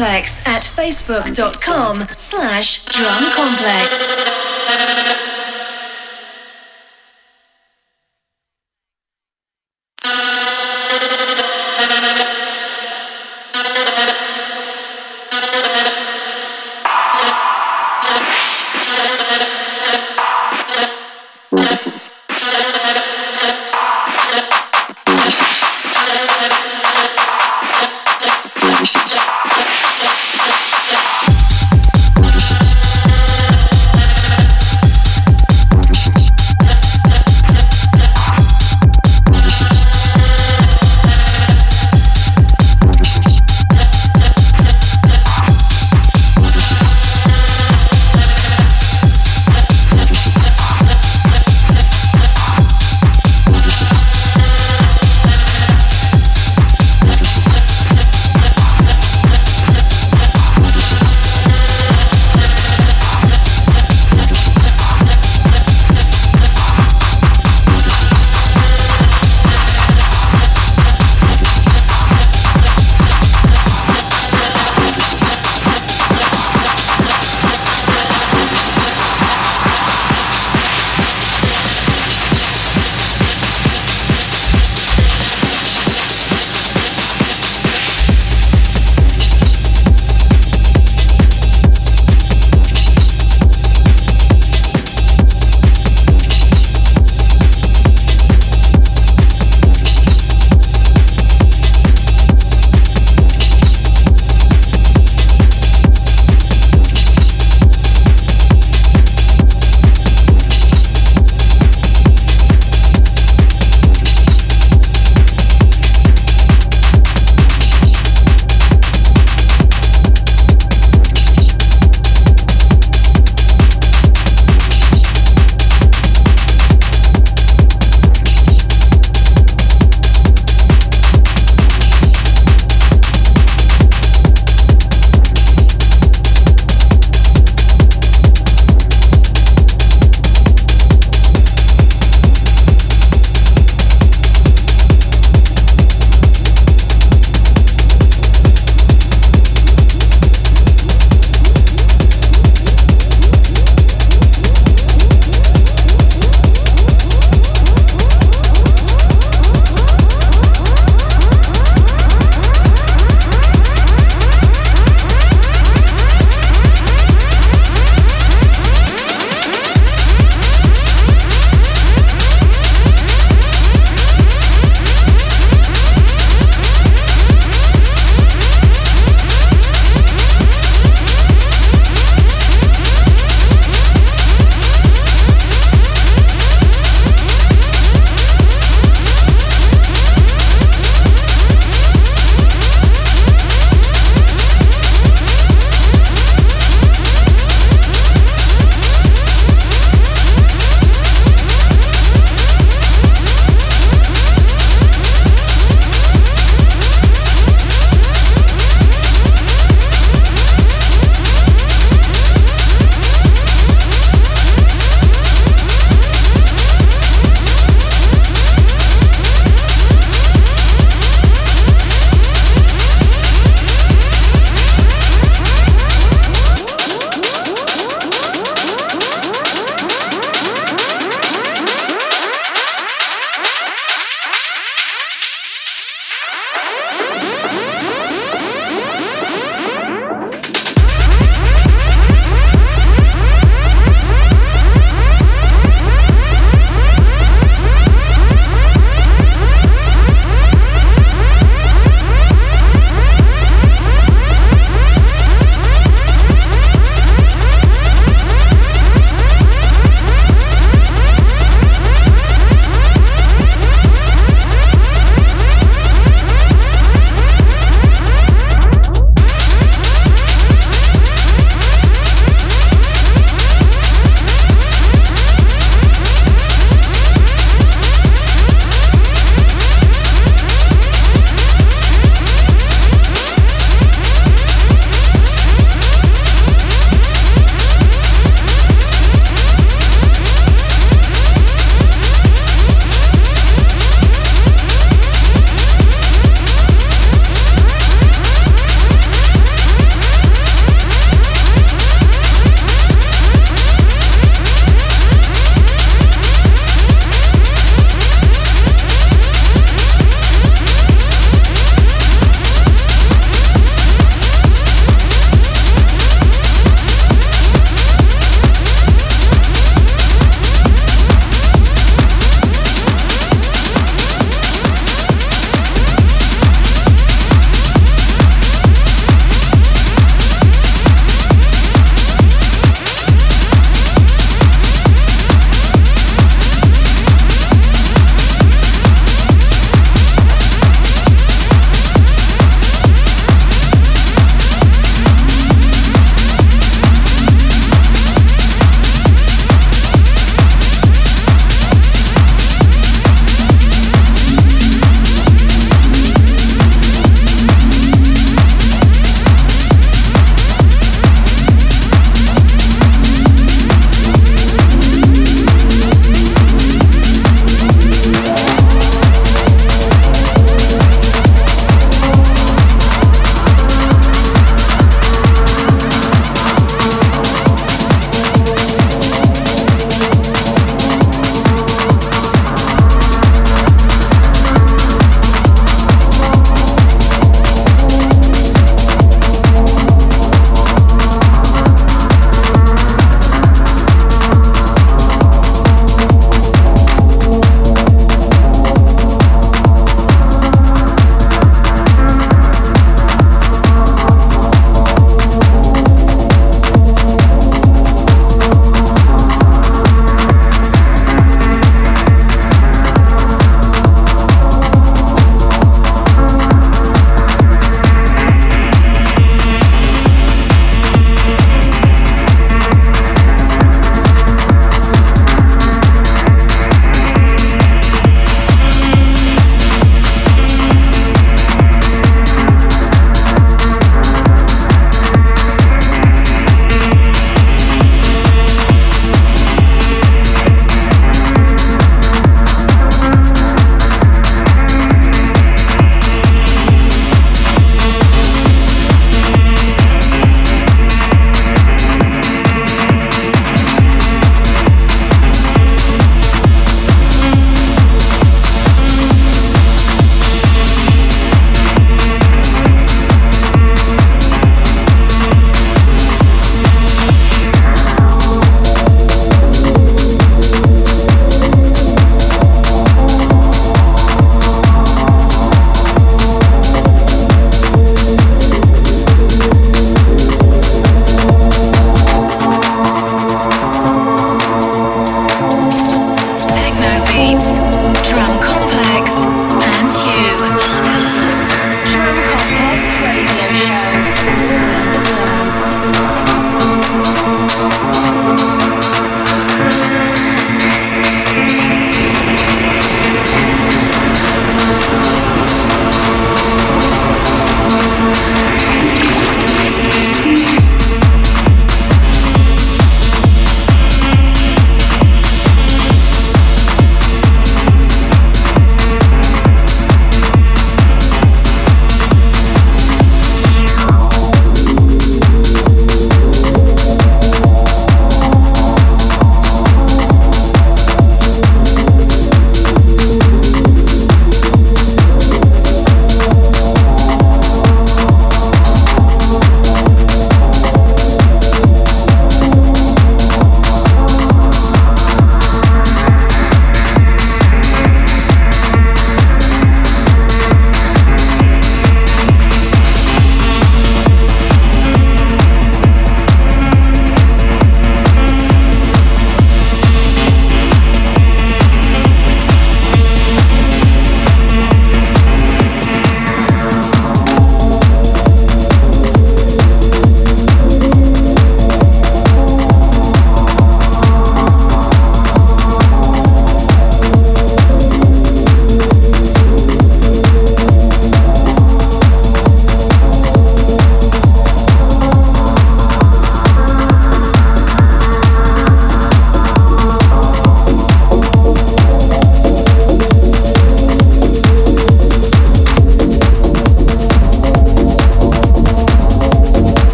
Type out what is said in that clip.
Complex at facebook.com slash drumcomplex.